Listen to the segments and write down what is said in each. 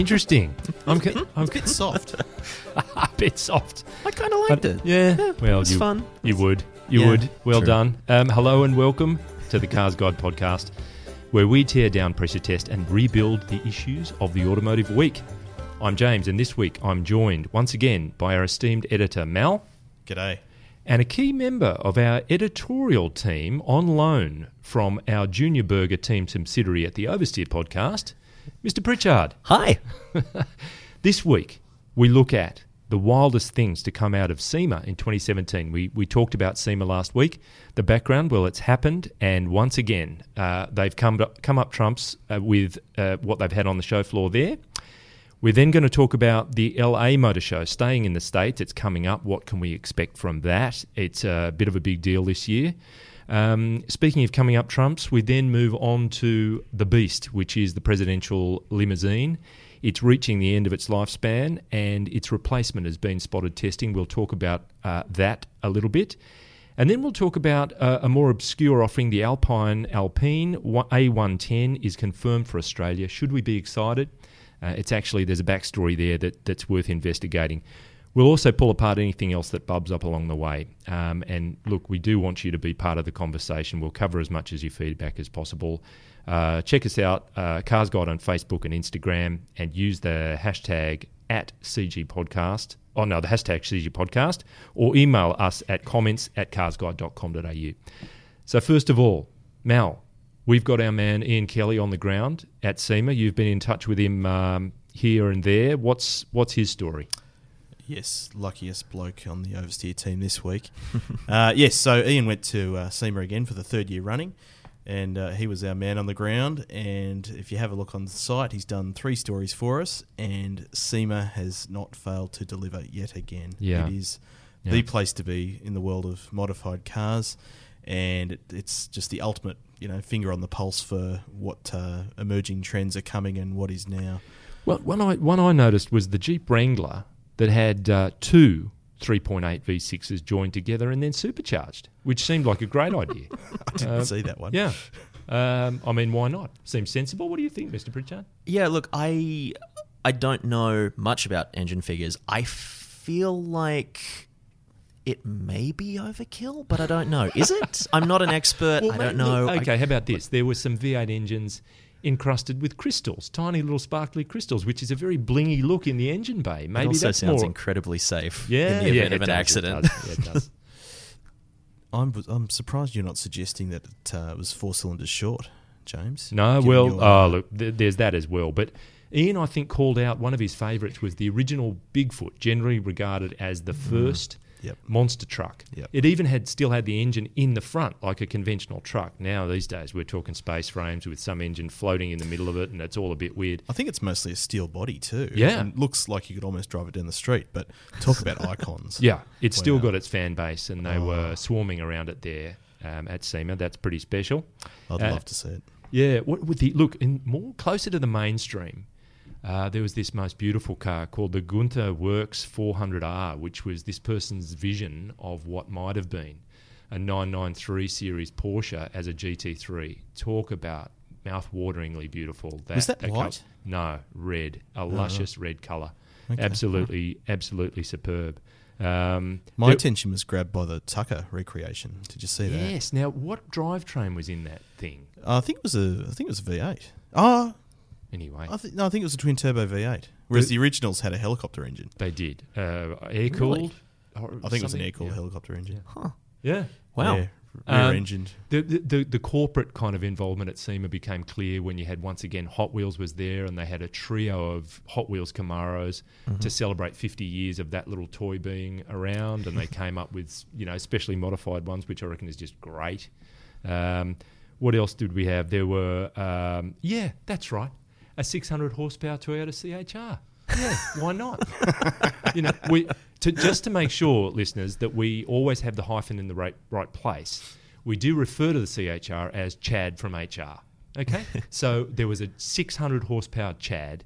Interesting. I'm, ca- I'm It's a bit soft. a bit soft. I kind of liked it. Yeah. well, it's you, fun. you would. You Yeah, would. Well true. done. Um, hello and welcome to the Cars Guide podcast, where we tear down pressure test and rebuild the issues of the automotive week. I'm James, and this week I'm joined once again by our esteemed editor, Mal. G'day. and a key member of our editorial team on loan from our Junior Burger team subsidiary at the Oversteer podcast, Mr. Pritchard. Hi. This week, we look at the wildest things to come out of SEMA in 2017. We, we talked about SEMA last week. The background, well, it's happened, and once again, uh, they've come up, come up trumps uh, with uh, what they've had on the show floor there. We're then going to talk about the LA Motor Show, staying in the States. It's coming up. What can we expect from that? It's a bit of a big deal this year. Um, speaking of coming up trumps, we then move on to the Beast, which is the presidential limousine. It's reaching the end of its lifespan and its replacement has been spotted testing. We'll talk about uh, that a little bit. And then we'll talk about uh, a more obscure offering. The Alpine Alpine A110 is confirmed for Australia. Should we be excited? Uh, it's actually, there's a backstory there that, that's worth investigating. We'll also pull apart anything else that bubs up along the way. Um, and look, we do want you to be part of the conversation. We'll cover as much as your feedback as possible. Uh, check us out, uh, Cars Guide on Facebook and Instagram, and use the hashtag at CG Podcast. Oh, no, the hashtag CG Podcast, or email us at comments at carsguide.com.au. So, first of all, Mal, we've got our man Ian Kelly on the ground at SEMA. You've been in touch with him um, here and there. What's what's his story? Yes, luckiest bloke on the oversteer team this week. uh, yes, so Ian went to uh, SEMA again for the third year running, and uh, he was our man on the ground. And if you have a look on the site, he's done three stories for us, and SEMA has not failed to deliver yet again. Yeah. It is Yeah. the place to be in the world of modified cars, and it, it's just the ultimate, you know, finger on the pulse for what uh, emerging trends are coming and what is now. Well, one I one I noticed was the Jeep Wrangler that had uh, two 3.8 V6s joined together and then supercharged, which seemed like a great idea. I didn't Uh, see that one. Yeah. Um, I mean, why not? Seems sensible. What do you think, Mr. Pritchard? Yeah, look, I I don't know much about engine figures. I feel like it may be overkill, but I don't know. Is it? I'm not an expert. I don't mate, know. look, I- okay, how about this? There were some V8 engines encrusted with crystals, tiny little sparkly crystals, which is a very blingy look in the engine bay. Maybe it also that's sounds more. incredibly safe yeah, in the yeah, event it of an does, it accident. does, yeah, it does. I'm I'm surprised you're not suggesting that it uh, was four cylinders short, James. No, well, your- oh, look, th- there's that as well. But Ian, I think, called out one of his favourites was the original Bigfoot, generally regarded as the first Yep. monster truck. Yep. It even had still had the engine in the front, like a conventional truck. Now these days, we're talking space frames with some engine floating in the middle of it, and it's all a bit weird. I think it's mostly a steel body too. Yeah. and looks like you could almost drive it down the street. But talk about icons. Yeah, it's still got its fan base, and they Oh. were swarming around it there um, at SEMA. That's pretty special. I'd Uh, love to see it. Yeah, what with the look in more closer to the mainstream. Uh, there was this most beautiful car called the Gunther Werks 400R, which was this person's vision of what might have been a 993 series Porsche as a GT3. Talk about mouth-wateringly beautiful. Was that white? no, red, a luscious red colour. Okay. Absolutely, absolutely superb. Um, My there- attention was grabbed by the Tucker recreation. Did you see that? Yes. Now, what drivetrain was in that thing? I think it was a. I think it was a V8. Oh, Anyway, I think no. I think it was a twin turbo V8. Whereas the originals had a helicopter engine. they did uh, air cooled. I think it was an air cooled yeah. helicopter engine. Huh. Yeah. Wow. Yeah, Um, engined. The, the, the, the corporate kind of involvement at SEMA became clear when you had once again Hot Wheels was there and they had a trio of Hot Wheels Camaros to celebrate 50 years of that little toy being around and they came up with you know specially modified ones which I reckon is just great. Um, what else did we have? There were um, yeah that's right a 600 horsepower Toyota CHR. Yeah, why not? you know, we to just to make sure, listeners, that we always have the hyphen in the right right place. We do refer to the CHR as Chad from HR. Okay, so there was a 600 horsepower Chad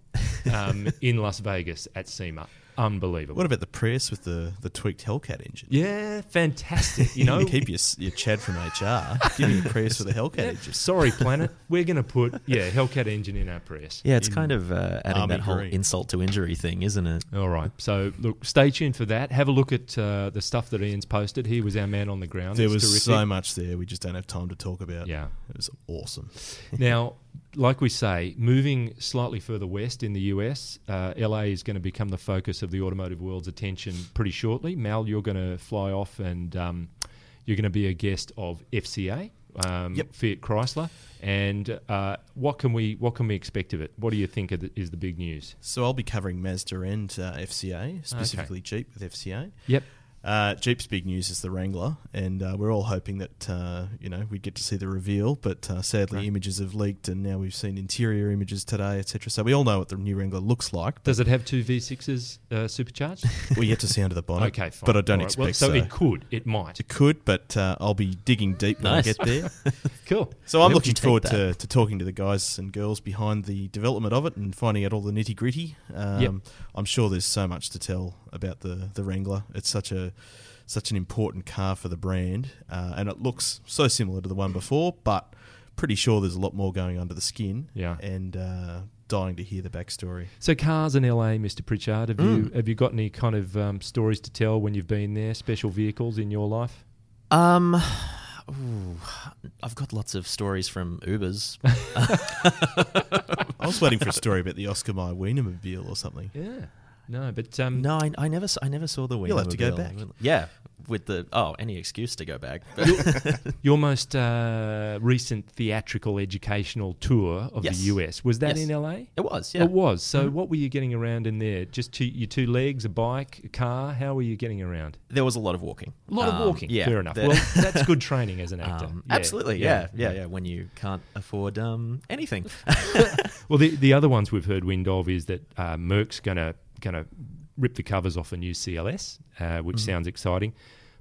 um, in Las Vegas at SEMA. Unbelievable. What about the Prius with the, the tweaked Hellcat engine? yeah, fantastic. You know, keep your, your Chad from HR. Give me a Prius with a Hellcat Yeah, engine. sorry, planet. We're going to put yeah Hellcat engine in our Prius. Yeah, it's in kind of uh, adding army that whole green. insult to injury thing, isn't it? All right. So look, stay tuned for that. Have a look at uh, the stuff that Ian's posted. He was our man on the ground. There It's was terrific. so much there we just don't have time to talk about. Yeah. It was awesome. Now, like we say, moving slightly further west in the US, uh, LA is going to become the focus of the automotive world's attention pretty shortly. Mal, you're going to fly off and um, you're going to be a guest of FCA. Um, Yep. Fiat Chrysler, and uh, what can we what can we expect of it? What do you think of the, is the big news? So I'll be covering Mazda and uh, FCA, specifically Jeep with FCA. Yep, Uh, Jeep's big news is the Wrangler, and uh, we're all hoping that uh, you know we'd get to see the reveal. But uh, sadly, Right. images have leaked, and now we've seen interior images today, etc. So we all know what the new Wrangler looks like. Does it have two V6s uh, supercharged? we yet to see under the bonnet. okay, fine. But I don't All right. Well, expect so. so. It could, it might. It could, but uh, I'll be digging deep when Nice. I get there. Cool. So I'm Where looking forward to, to talking to the guys and girls behind the development of it and finding out all the nitty gritty. Um, Yep. I'm sure there's so much to tell about the the Wrangler. It's such a such an important car for the brand, uh, and it looks so similar to the one before, but pretty sure there's a lot more going under the skin. Yeah. and uh, dying to hear the backstory. So cars in LA, Mr. Pritchard, have you Mm. have you got any kind of um, stories to tell when you've been there? Special vehicles in your life? Um, ooh, I've got lots of stories from Ubers. I was waiting for a story about the Oscar Mayer Wienermobile or something. Yeah. No, but um, No, I, I never, s- I never saw the. You'll have to go back. Yeah, with the oh, any excuse to go back. your most uh, recent theatrical educational tour of Yes. the US was that Yes. in LA? it was, yeah. It was. So, Mhm. what were you getting around in there? Just two, your two legs, a bike, a car? How were you getting around? There was a lot of walking. A lot of Um, walking. Yeah, Fair enough. the- Well, that's good training as an actor. Um, Yeah, Absolutely, yeah, yeah, yeah, When you can't afford um, anything. Well, the the other ones we've heard wind of is that uh, Merck's gonna gonna rip the covers off a new CLS, uh, which Mhm. sounds exciting.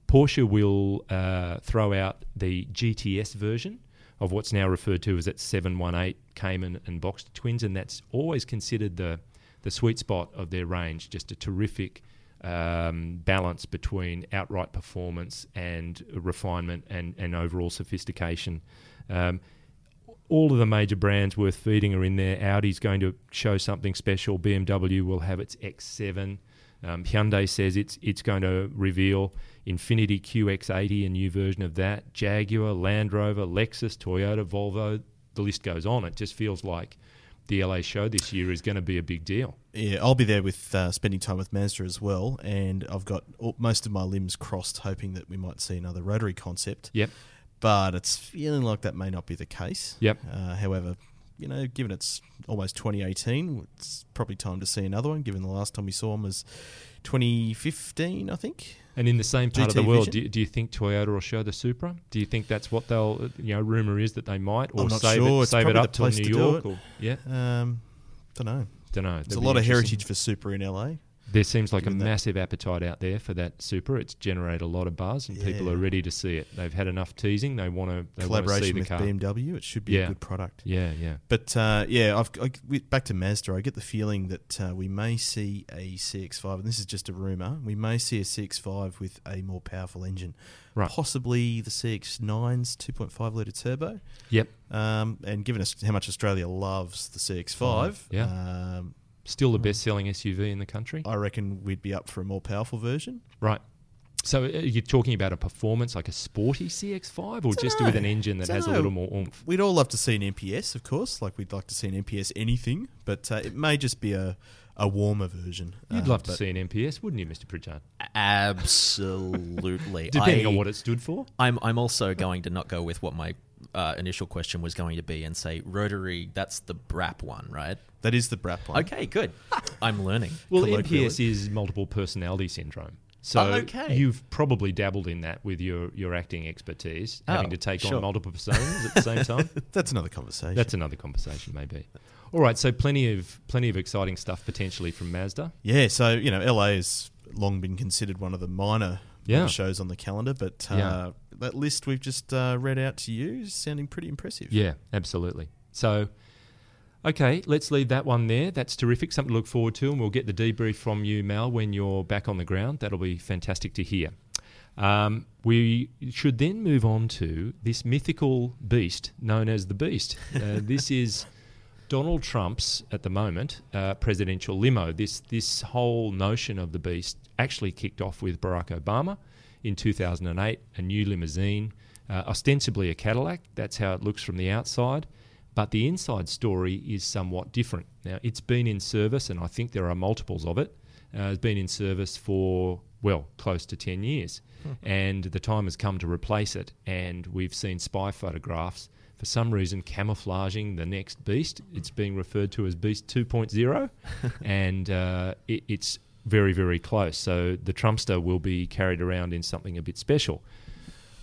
Porsche will uh, throw out the GTS version of what's now referred to as its 718 Cayman and Boxster twins, and that's always considered the the sweet spot of their range. Just a terrific um, balance between outright performance and refinement and, and overall sophistication. Um, all of the major brands worth feeding are in there. Audi's going to show something special. BMW will have its X7. Um, Hyundai says it's it's going to reveal Infiniti QX80, a new version of that. Jaguar, Land Rover, Lexus, Toyota, Volvo. The list goes on. It just feels like the LA show this year is going to be a big deal. Yeah, I'll be there with uh, spending time with Mazda as well, and I've got all, most of my limbs crossed, hoping that we might see another rotary concept. Yep. But it's feeling like that may not be the case. Yep. Uh, however, you know, given it's almost 2018, it's probably time to see another one. Given the last time we saw them was 2015, I think. And in the same part of the world, do, do you think Toyota will show the Supra? Do you think that's what they'll? You know, rumor is that they might, or save sure. it, save it up till New York. Or, yeah, Um, don't know. don't know. There's a lot of heritage for Supra in LA. There seems like a that- massive appetite out there for that Supra. It's generated a lot of buzz, and people are ready to see it. They've had enough teasing. They want to. They Collaboration the with car. BMW. It should be Yeah. a good product. Yeah, yeah. But uh, yeah, I've I, back to Mazda. I get the feeling that uh, we may see a CX-5, and this is just a rumor. We may see a CX-5 with a more powerful engine, Right. Possibly the CX-9's 2.5 liter turbo. Yep. Um, and given us how much Australia loves the CX-5, Yeah. um, Still Hmm. the best-selling SUV in the country. I reckon we'd be up for a more powerful version. Right. So uh, you're talking about a performance like a sporty CX-5, or just Dunno. with an engine that has a Dunno. little more oomph? We'd all love to see an MPS, of course. Like we'd like to see an MPS anything, but uh, it may just be a, a warmer version. You'd Uh, love to see an MPS, wouldn't you, Mr. Pritchard? Absolutely. Depending I- on what it stood for. I'm I'm also going to not go with what my uh, initial question was going to be and say rotary. That's the BRAP one, right? That is the BRAP one. Okay, good. I'm learning. Well, colloquially. MPS is multiple personality syndrome. So Oh, okay. you've probably dabbled in that with your, your acting expertise, having Oh, to take sure. on multiple personas at the same time. That's another conversation. That's another conversation, maybe. All right, so plenty of plenty of exciting stuff potentially from Mazda. Yeah, so you know, LA has long been considered one of the minor Yeah. shows on the calendar, but uh, Yeah. that list we've just uh, read out to you is sounding pretty impressive. Yeah, absolutely. So Okay, let's leave that one there. That's terrific. Something to look forward to, and we'll get the debrief from you, Mal, when you're back on the ground. That'll be fantastic to hear. Um, we should then move on to this mythical beast known as the Beast. Uh, this is Donald Trump's, at the moment, uh, presidential limo. This this whole notion of the Beast actually kicked off with Barack Obama in 2008, a new limousine, uh, ostensibly a Cadillac. That's how it looks from the outside. But the inside story is somewhat different. Now, it's been in service, and I think there are multiples of it. Uh, it's been in service for, well, close to 10 years. and the time has come to replace it. And we've seen spy photographs, for some reason, camouflaging the next beast. It's being referred to as Beast 2.0. and uh, it, it's very, very close. So the Trumpster will be carried around in something a bit special.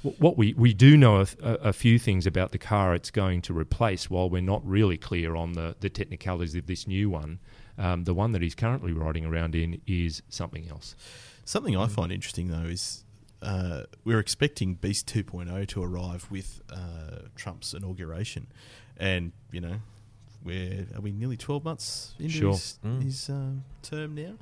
What we, we do know a, a few things about the car it's going to replace, while we're not really clear on the, the technicalities of this new one. Um, the one that he's currently riding around in is something else. Something I find interesting though is uh, we're expecting Beast 2.0 to arrive with uh, Trump's inauguration, and you know, we're are we nearly 12 months into Sure. his, Mm. his um, term now?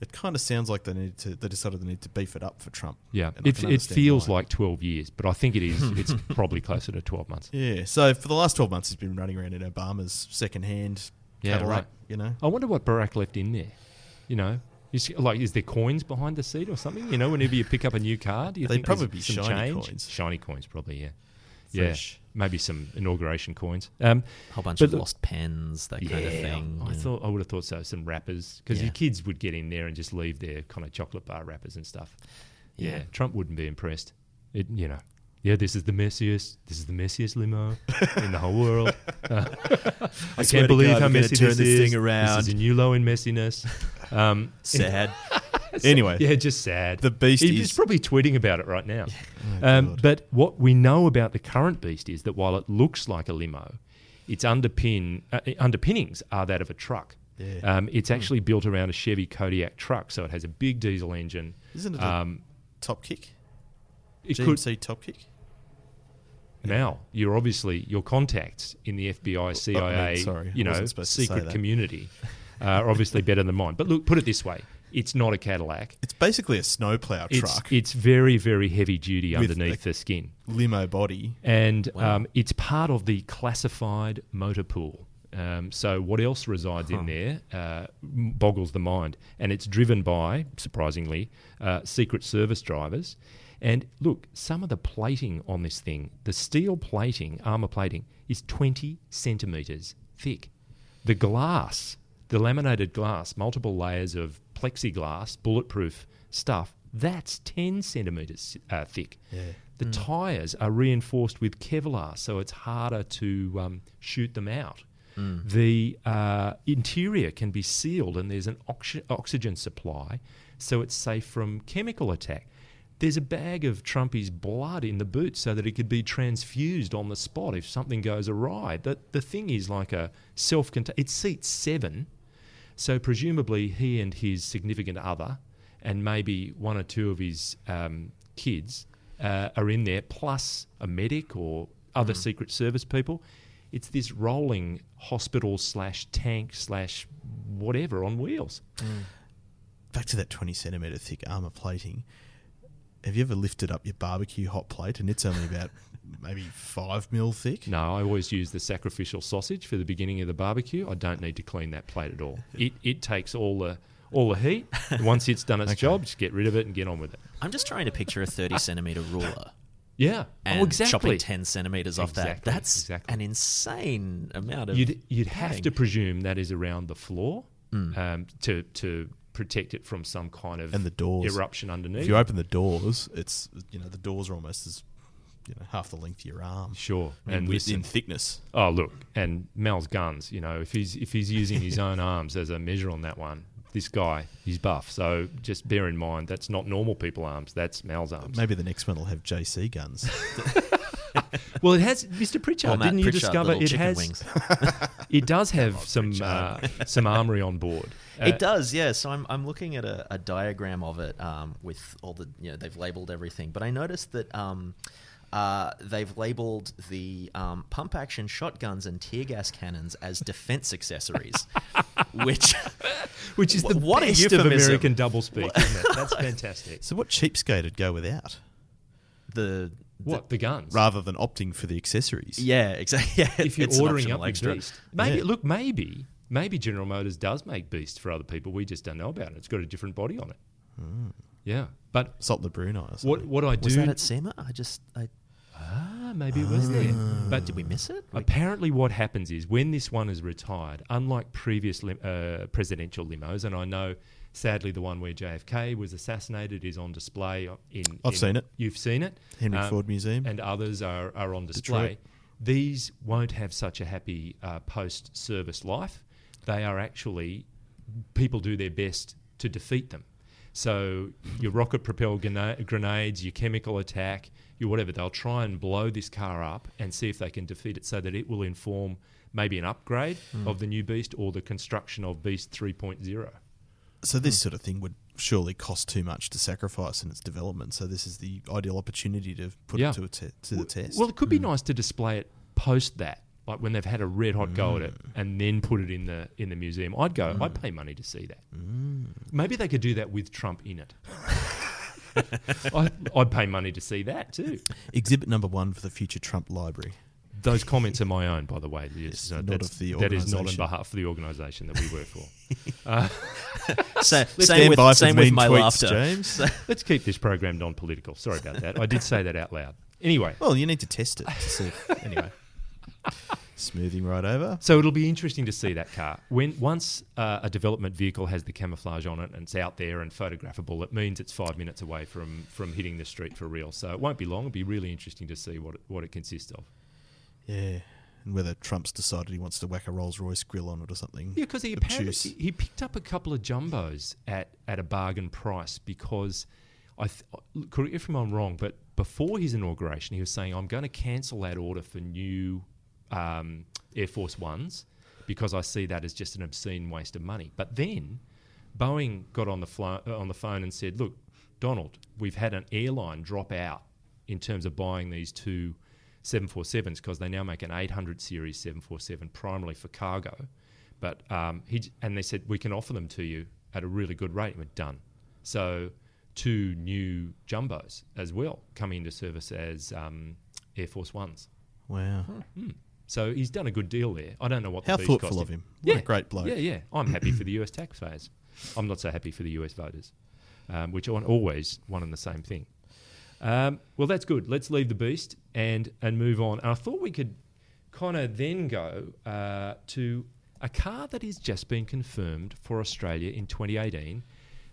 It kind of sounds like they need to they decided they need to beef it up for Trump. Yeah, it, it feels why. like 12 years, but I think it is. It's probably closer to 12 months. Yeah, so for the last 12 months, he's been running around in Obama's second-hand Yeah, Cadillac. right. You know, I wonder what Barack left in there. You know, is, like, is there coins behind the seat or something? You know, whenever you pick up a new car, do you They'd think there's probably be some shiny change? coins. Shiny coins, probably. Yeah, Fresh. yeah, maybe some inauguration coins. Um, A whole bunch of look- lost pens, that kind of thing. I yeah. thought I would have thought so. Some wrappers because Yeah. your kids would get in there and just leave their kind of chocolate bar wrappers and stuff. Yeah, Yeah. Trump wouldn't be impressed. It, you know, yeah, this is the messiest. This is the messiest limo in the whole world. Uh, I, swear can't to believe God, how messy turn this, this is. thing around. This is a new low in messiness. Um, Sad. anyway, yeah, just sad. the Beast He's is probably tweeting about it right now. Oh, Um, but what we know about the current beast is that while it looks like a limo, its underpin uh, underpinnings are that of a truck. Yeah. Um, it's actually built around a Chevy Kodiak truck, so it has a big diesel engine. Isn't it a Um, TopKick? it could GMC TopKick? Now you're obviously your contacts in the FBI, CIA, sorry, you know, wasn't supposed to say secret community are obviously better than mine. But look, put it this way: it's not a Cadillac. It's basically a snowplow truck, it's very very heavy duty With underneath a- the skin. limo body. and Wow. um, it's part of the classified motor pool. Um, so what else resides in there uh, boggles the mind, and it's driven by, surprisingly, uh, Secret Service drivers. And look, some of the plating on this thing, the steel plating, armor plating, is 20 centimeters thick. The glass, the laminated glass, multiple layers of plexiglass, bulletproof stuff, that's 10 centimeters uh, thick. Yeah. The tyres are reinforced with Kevlar, so it's harder to um, shoot them out. The uh, interior can be sealed, and there's an oxy- oxygen supply, so it's safe from chemical attack. There's a bag of Trumpy's blood in the boot so that it could be transfused on the spot if something goes awry. The, the thing is like a self contained, it seats seven, so presumably he and his significant other, and maybe one or two of his um, kids, uh, are in there, plus a medic or other Secret Service people. It's this rolling hospital slash tank slash whatever on wheels. Back to that 20 centimetre thick armour plating. Have you ever lifted up your barbecue hot plate and it's only about maybe five mil thick? No, I always use the sacrificial sausage for the beginning of the barbecue. I don't need to clean that plate at all. It it takes all the all the heat. Once it's done its Okay. job, just get rid of it and get on with it. I'm just trying to picture a 30 centimeter ruler Yeah. and oh, exactly. chopping 10 centimeters off that. That's exactly. an insane amount of. You'd you'd have to presume that is around the floor Mm. um, to to protect it from some kind of And the doors. eruption underneath. If you open the doors, it's you know the doors are almost as you know half the length of your arm. Sure. in, And in listen, thickness. oh look, and Mal's guns. You know, if he's if he's using his own arms as a measure on that one, this guy he's buff. So just bear in mind that's not normal people arms. That's Mal's arms. Maybe the next one will have JC guns. Well, it has Mr. Pritchard. Or didn't you Pritchard, discover it has? wings. It does have on, some uh, some armory on board. Uh, it does, yeah. So I'm, I'm looking at a, a diagram of it um, with all the, you know, they've labeled everything. But I noticed that um, Uh, they've labelled the um, pump action shotguns and tear gas cannons as defense accessories, which Which is the Wh- what best of euphemism. American doublespeak, isn't it? That's fantastic. So what cheapskate would go without the What the guns? rather than opting for the accessories? yeah exactly yeah, if you're ordering up your extra. Beast, maybe Yeah. look, maybe maybe General Motors does make Beast for other people. We just don't know about it. It's got a different body on it. Yeah, but Salt the Brunei. Or what something. what I do Was that at SEMA? I just I, ah maybe it was there, but did we miss it? Apparently, what happens is when this one is retired, unlike previous lim- uh, presidential limos, and I know sadly the one where JFK was assassinated is on display in. I've in- seen it. You've seen it. Henry Um, Ford Museum. and others are, are on display. Detroit. These won't have such a happy uh, post service life. They are actually, people do their best to defeat them. So, your rocket propelled grenades, your chemical attack, your whatever, they'll try and blow this car up and see if they can defeat it so that it will inform maybe an upgrade of the new Beast or the construction of Beast 3.0. So this hmm. sort of thing would surely cost too much to sacrifice in its development. So this is the ideal opportunity to put Yeah. it to, a te- to the test. Well, it could be hmm. nice to display it post that, like when they've had a red hot go at it, hmm. and then put it in the in the museum. I'd go. I'd pay money to see that. Maybe they could do that with Trump in it. I'd, I'd pay money to see that too. Exhibit number one for the future Trump Library. Those comments are my own, by the way. Yes, no, not of the that is not on behalf of the organisation that we work for. Sa- Let's same with, same with my tweets, laughter. James. Let's keep this program non-political. Sorry about that. I did say that out loud. Anyway, well, you need to test it to see. If, anyway, smoothing right over. So it'll be interesting to see that car when once uh, a development vehicle has the camouflage on it and it's out there and photographable. It means it's five minutes away from from hitting the street for real. So it won't be long. It'll be really interesting to see what it, what it consists of. Yeah, and whether Trump's decided he wants to whack a Rolls Royce grill on it or something. Yeah, because he apparently he picked up a couple of jumbos at at a bargain price because I th- correct if I'm wrong, but before his inauguration, he was saying I'm going to cancel that order for new um, Air Force Ones because I see that as just an obscene waste of money. But then Boeing got on the uh, on the phone and said, "Look, Donald, we've had an airline drop out in terms of buying these two 747s because they now make an 800 series 747 primarily for cargo." But um, he and they said we can offer them to you at a really good rate. And we're done. So two new jumbos as well coming into service as um, Air Force Ones. Wow, So he's done a good deal there. I don't know what the how thoughtful cost of him. What a great bloke. Yeah, yeah. I'm happy for the US taxpayers. I'm not so happy for the US voters, um, which are always one and the same thing. Um, well, that's good. Let's leave the beast and and move on. And I thought we could kind of then go uh, to a car that has just been confirmed for Australia in 2018.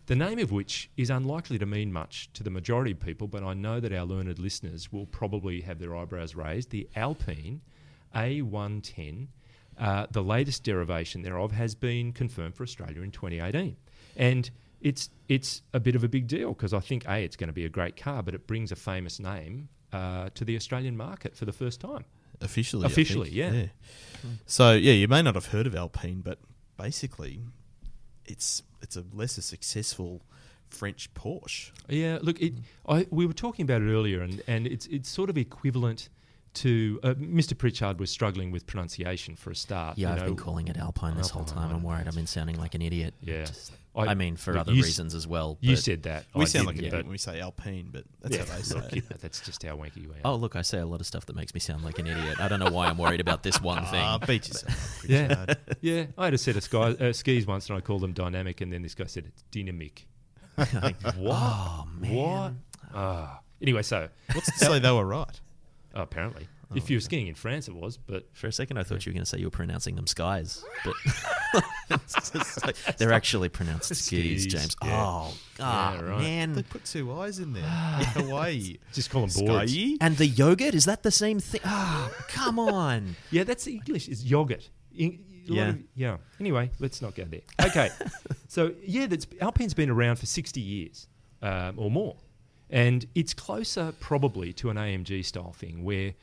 The name of which is unlikely to mean much to the majority of people, but I know that our learned listeners will probably have their eyebrows raised. The Alpine A110, uh, the latest derivation thereof, has been confirmed for Australia in 2018. And it's, it's a bit of a big deal because I think, A, it's going to be a great car, but it brings a famous name uh, to the Australian market for the first time. Officially, Officially, think. yeah. So yeah, you may not have heard of Alpine, but basically, it's it's a lesser successful French Porsche. Yeah, look, it, I, we were talking about it earlier, and, and it's it's sort of equivalent to uh, Mr. Pritchard was struggling with pronunciation for a start. Yeah, you I've know. been calling it Alpine this whole time. I'm worried I've been sounding like an idiot. Yeah. Just- I- I, mean, for other you s- reasons as well. You said that. We I sound like didn't, an but- idiot when we say Alpine, but that's yeah, how they say look, it. you that's just how wanky you are. Oh, look, I say a lot of stuff that makes me sound like an idiot. I don't know why I'm worried about this one thing. Ah, beat yourself. Yeah. Pritchard. yeah, I had a set of sky, uh, skis once, and I called them dynamic, and then this guy said it's dynamic. what? Oh, man. What? Ah. Anyway, so What's to say they were right? Oh, apparently, Oh, if you were skiing in France, it was, but For a second, I thought you were going to say you were pronouncing them skies, but like- they're actually pronounced skis, Skis, James. yeah. Oh, Yeah, God, right. They put two eyes in there. Hawaii. just call them boards. Sky. And the yogurt is that the same thing? Ah, come on! Yeah, that's English. It's yogurt. In, Yeah. of- yeah. Anyway, let's not go there. Okay. so yeah, that's Alpine's been around for sixty years um, or more, and it's closer probably to an AMG style thing where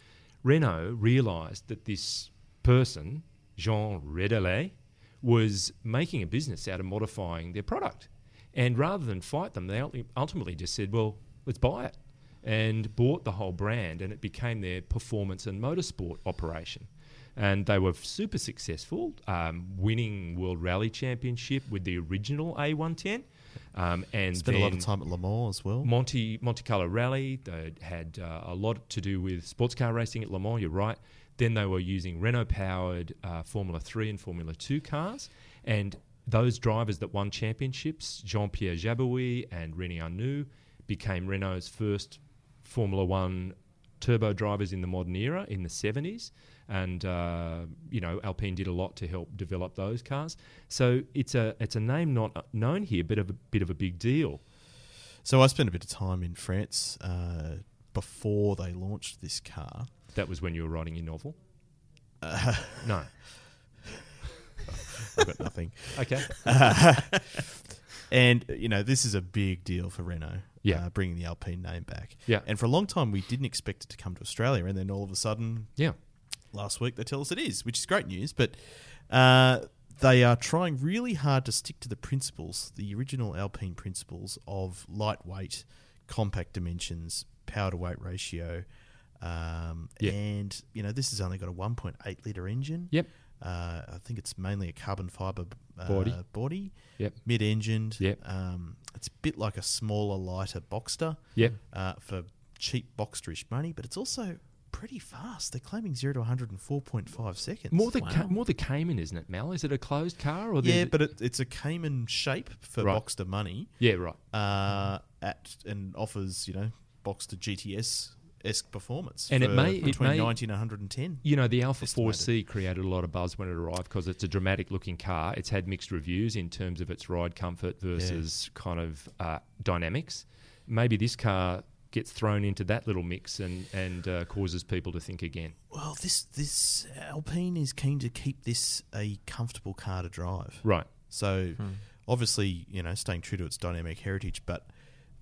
Renault realised that this person Jean Redelet was making a business out of modifying their product, and rather than fight them, they ultimately just said, "Well, let's buy it." and bought the whole brand, and it became their performance and motorsport operation. And they were super successful, um, winning World Rally Championship with the original A110. Um, and Spent a lot of time at Le Mans as well. Monte Monte Carlo Rally. They had uh, a lot to do with sports car racing at Le Mans. You're right. Then they were using Renault powered uh, Formula Three and Formula Two cars, and those drivers that won championships, Jean Pierre Jabouille and René Arnoux, became Renault's first Formula One turbo drivers in the modern era in the 70s. And, uh, you know, Alpine did a lot to help develop those cars. So it's a, it's a name not known here, but of a bit of a big deal. So I spent a bit of time in France uh, before they launched this car. That was when you were writing your novel? Uh, No. I've got nothing. Okay. And you know, this is a big deal for Renault. Yeah. uh, bringing the Alpine name back. Yeah. and for a long time we didn't expect it to come to Australia, and then all of a sudden, Yeah. Last week they tell us it is, which is great news. But uh, they are trying really hard to stick to the principles, the original Alpine principles of lightweight, compact dimensions, power to weight ratio. Um, Yeah. And you know, this has only got a 1.8 liter engine. Yep. Uh, I think it's mainly a carbon fiber uh, Body. body Yep. mid-engined. Yep. Um, it's a bit like a smaller, lighter Boxster Yep. uh, for cheap Boxsterish money, but it's also pretty fast. They're claiming zero to 104.5 seconds. More the Wow. Ca- more the Cayman, isn't it, Mal? Is it a closed car or yeah, but it, it's a Cayman shape for Right. Boxster money, yeah, right. uh, at and offers you know Boxster GTS esque performance, And it for may- it between may- 90 and 110. You know, the Alfa Estimated. 4C created a lot of buzz when it arrived because it's a dramatic looking car. It's had mixed reviews in terms of its ride comfort versus kind of uh, dynamics. Maybe this car gets thrown into that little mix and, and uh, causes people to think again. Well, this this Alpine is keen to keep this a comfortable car to drive. Right. So obviously, you know, staying true to its dynamic heritage, but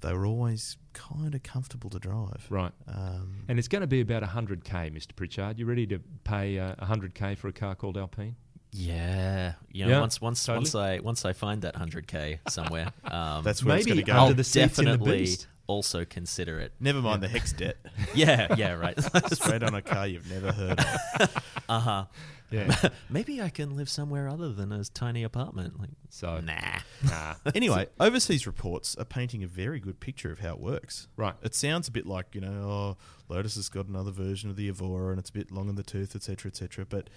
they were always kind of comfortable to drive. Right. Um, And it's going to be about 100k, Mr. Pritchard. You ready to pay uh, 100k for a car called Alpine? Yeah, you know, Yeah, once once totally. once I once I find that hundred k somewhere, um, That's where it's Maybe going to go. I'll under the seats in the definitely Beast. Also consider it. Never mind the HECS debt. Yeah, yeah, right. Straight on a car you've never heard of. uh huh. Yeah. Maybe I can live somewhere other than a tiny apartment. Like, so, nah. nah. Anyway, overseas reports are painting a very good picture of how it works. Right. It sounds a bit like, you know, oh, Lotus has got another version of the Evora and it's a bit long in the tooth, etc., etc. But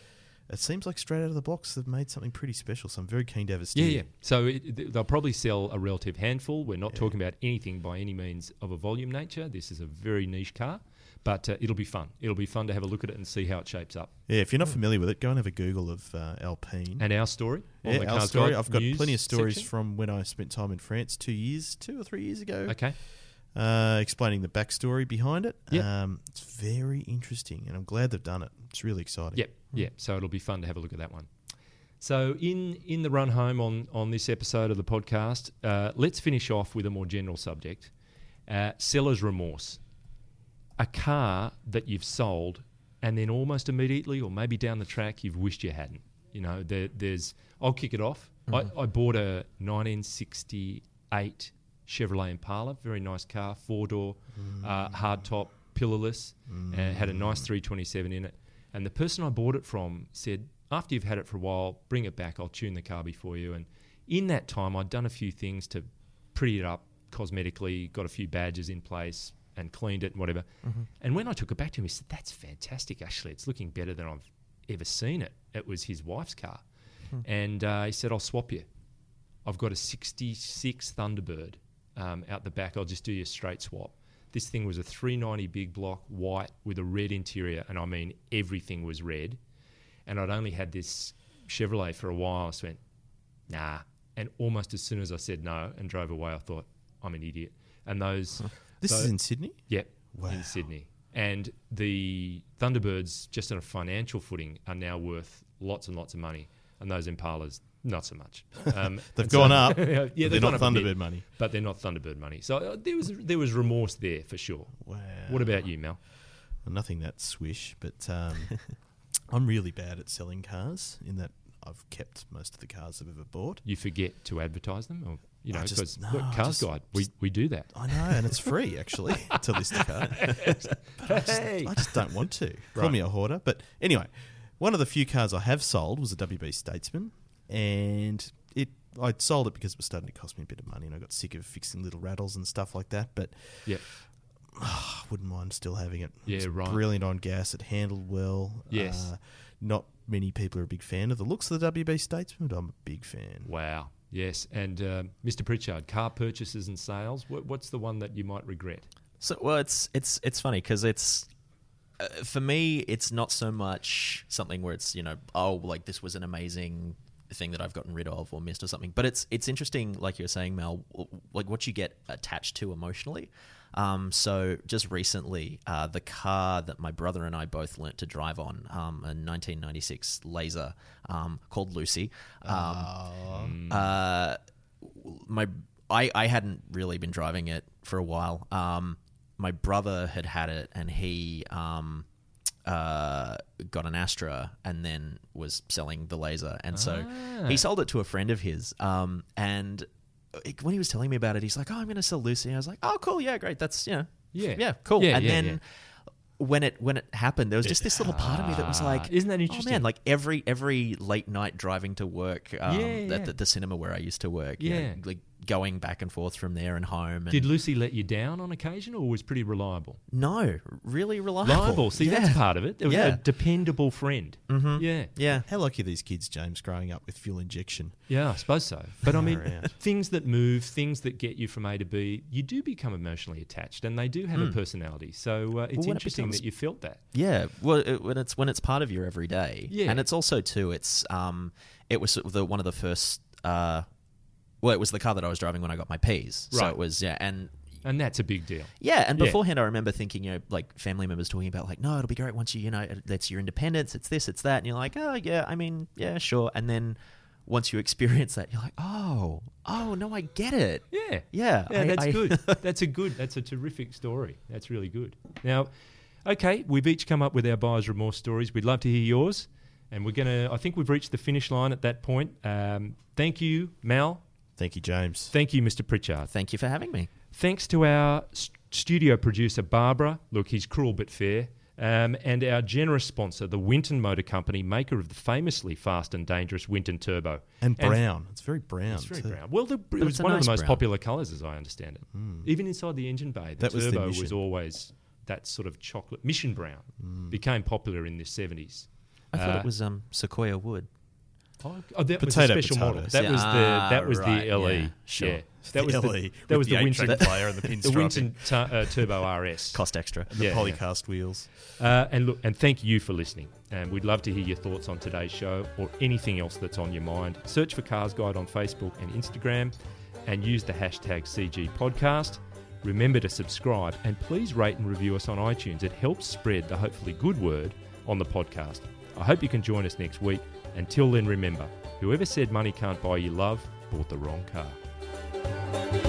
it seems like straight out of the box they've made something pretty special. So I'm very keen to have a Yeah, steer. yeah. So it, they'll probably sell a relative handful. We're not talking about anything by any means of a volume nature. This is a very niche car, but uh, it'll be fun. It'll be fun to have a look at it and see how it shapes up. Yeah, if you're not familiar with it, go and have a Google of uh, Alpine. And our story, yeah, our story. I've got plenty of stories section. from when I spent time in France two years, two or three years ago, Okay. Uh, explaining the backstory behind it. Yep. Um, it's very interesting, and I'm glad they've done it. It's really exciting. Yep, yeah. So it'll be fun to have a look at that one. So in in the run home on on this episode of the podcast, uh, let's finish off with a more general subject: uh, seller's remorse. A car that you've sold, and then almost immediately, or maybe down the track, you've wished you hadn't. You know, there, there's. I'll kick it off. I, I bought a 1968 Chevrolet Impala, very nice car, four door, mm. uh, hard top, pillarless, and had a nice 327 in it. And the person I bought it from said, after you've had it for a while, bring it back. I'll tune the car before you. And in that time, I'd done a few things to pretty it up cosmetically, got a few badges in place, and cleaned it and whatever. Mm-hmm. And when I took it back to him, he said, "That's fantastic. Actually, it's looking better than I've ever seen it." It was his wife's car, hmm. and uh, he said, "I'll swap you. I've got a '66 Thunderbird um, out the back. I'll just do you a straight swap." This thing was a 390 big block, white with a red interior, and I mean everything was red. And I'd only had this Chevrolet for a while. I just went, nah. And almost as soon as I said no and drove away, I thought, I'm an idiot. And those. This tho- is in Sydney. Yep, Wow. in Sydney. And the Thunderbirds, just on a financial footing, are now worth lots and lots of money. And those Impalas, not so much. Um, They've gone up, yeah, they've they're not a bit, Thunderbird money. But they're not Thunderbird money. So uh, there was there was remorse there for sure. Wow. What about you, Mal? Well, nothing that swish, but um, I'm really bad at selling cars in that I've kept most of the cars I've ever bought. You forget to advertise them? Or? You know, because no, Cars just- Guide, we, we do that. I know, and it's free actually to list a car. But I, just, Hey. I just don't want to. Call me a hoarder. But anyway, one of the few cars I have sold was a WB Statesman, and it I sold it because it was starting to cost me a bit of money, and I got sick of fixing little rattles and stuff like that. But Yeah. I wouldn't mind still having it. Yeah, It's right. Brilliant on gas. It handled well. Yes. Uh, not many people are a big fan of the looks of the WB Statesman, but I'm a big fan. Wow. Yes. And um, Mr. Pritchard, car purchases and sales. What, what's the one that you might regret? So well, it's it's it's funny because it's uh, for me, it's not so much something where it's you know oh like this was an amazing thing that I've gotten rid of or missed or something. But it's it's interesting, like you're saying, Mal, like what you get attached to emotionally. Um, so just recently, uh, the car that my brother and I both learnt to drive on, um, a 1996 Laser um, called Lucy. Um, uh, my I, I hadn't really been driving it for a while. Um, my brother had had it, and he um, uh, got an Astra, and then was selling the Laser, and so Ah. he sold it to a friend of his. Um, and when he was telling me about it, he's like, "Oh, I'm going to sell Lucy." I was like, "Oh, cool, yeah, great. That's you know, Yeah. yeah, cool." Yeah, and yeah, then. yeah. When it when it happened, there was just this little part of me that was Ah, like, isn't that Oh interesting? man, like every every late night driving to work um, Yeah, yeah. At the, the cinema where I used to work, you know, Yeah. like going back and forth from there and home. And Did Lucy let you down on occasion or was pretty reliable? no, really reliable. Reliable. See, yeah. that's part of it. It was Yeah. a dependable friend. Mhm. Yeah. Yeah, How lucky are these kids, James, growing up with fuel injection? Yeah, I suppose so. But I mean, Far things that move, things that get you from A to B, you do become emotionally attached, and they do have a personality. So uh, it's Hmm. when it interesting becomes- that you felt that. Yeah, well, it, when it's when it's part of your everyday, Yeah. and it's also too. It's um, it was the one of the first. Uh, well, it was the car that I was driving when I got my P's. So Right. it was yeah, and And that's a big deal. yeah, and Yeah. beforehand, I remember thinking, you know, like family members talking about, like, no, it'll be great once you, you know, that's your independence, it's this, it's that, and you're like, oh yeah, I mean, yeah, sure, and then once you experience that, you're like, oh, oh no, I get it. Yeah. Yeah, Yeah, I- that's I- good. That's a good, that's a terrific story. That's really good. Now, okay, we've each come up with our buyer's remorse stories. We'd love to hear yours. And we're going to, I think we've reached the finish line at that point. Um, thank you, Mal. Thank you, James. Thank you, Mr. Pritchard. Thank you for having me. Thanks to our s- studio producer, Barbara. Look, he's cruel but fair. Um, and our generous sponsor, the Winton Motor Company, maker of the famously fast and dangerous Winton Turbo. and brown. it's very brown. It's very too. brown. Well, the, it was it's a one of the most brown. popular colours, as I understand it. Even inside the engine bay, the. That was the turbo was, always that sort of chocolate mission brown. Hmm. Became popular in the seventies. I thought Uh, it was um, Sequoia wood. Oh, oh, that Potato, was a special potato. model. That Yeah, was the ah, that was right, the LE. yeah, sure. Yeah. That was The the, LE that was the the Winton player and the the pinstriping. Winton tu- uh, Turbo RS. Cost extra. The Yeah, polycast wheels. Uh, and look, and thank you for listening. And we'd love to hear your thoughts on today's show or anything else that's on your mind. Search for Cars Guide on Facebook and Instagram, and use the hashtag CG Podcast. Remember to subscribe and please rate and review us on iTunes. It helps spread the hopefully good word on the podcast. I hope you can join us next week. Until then, remember whoever said money can't buy you love bought the wrong car.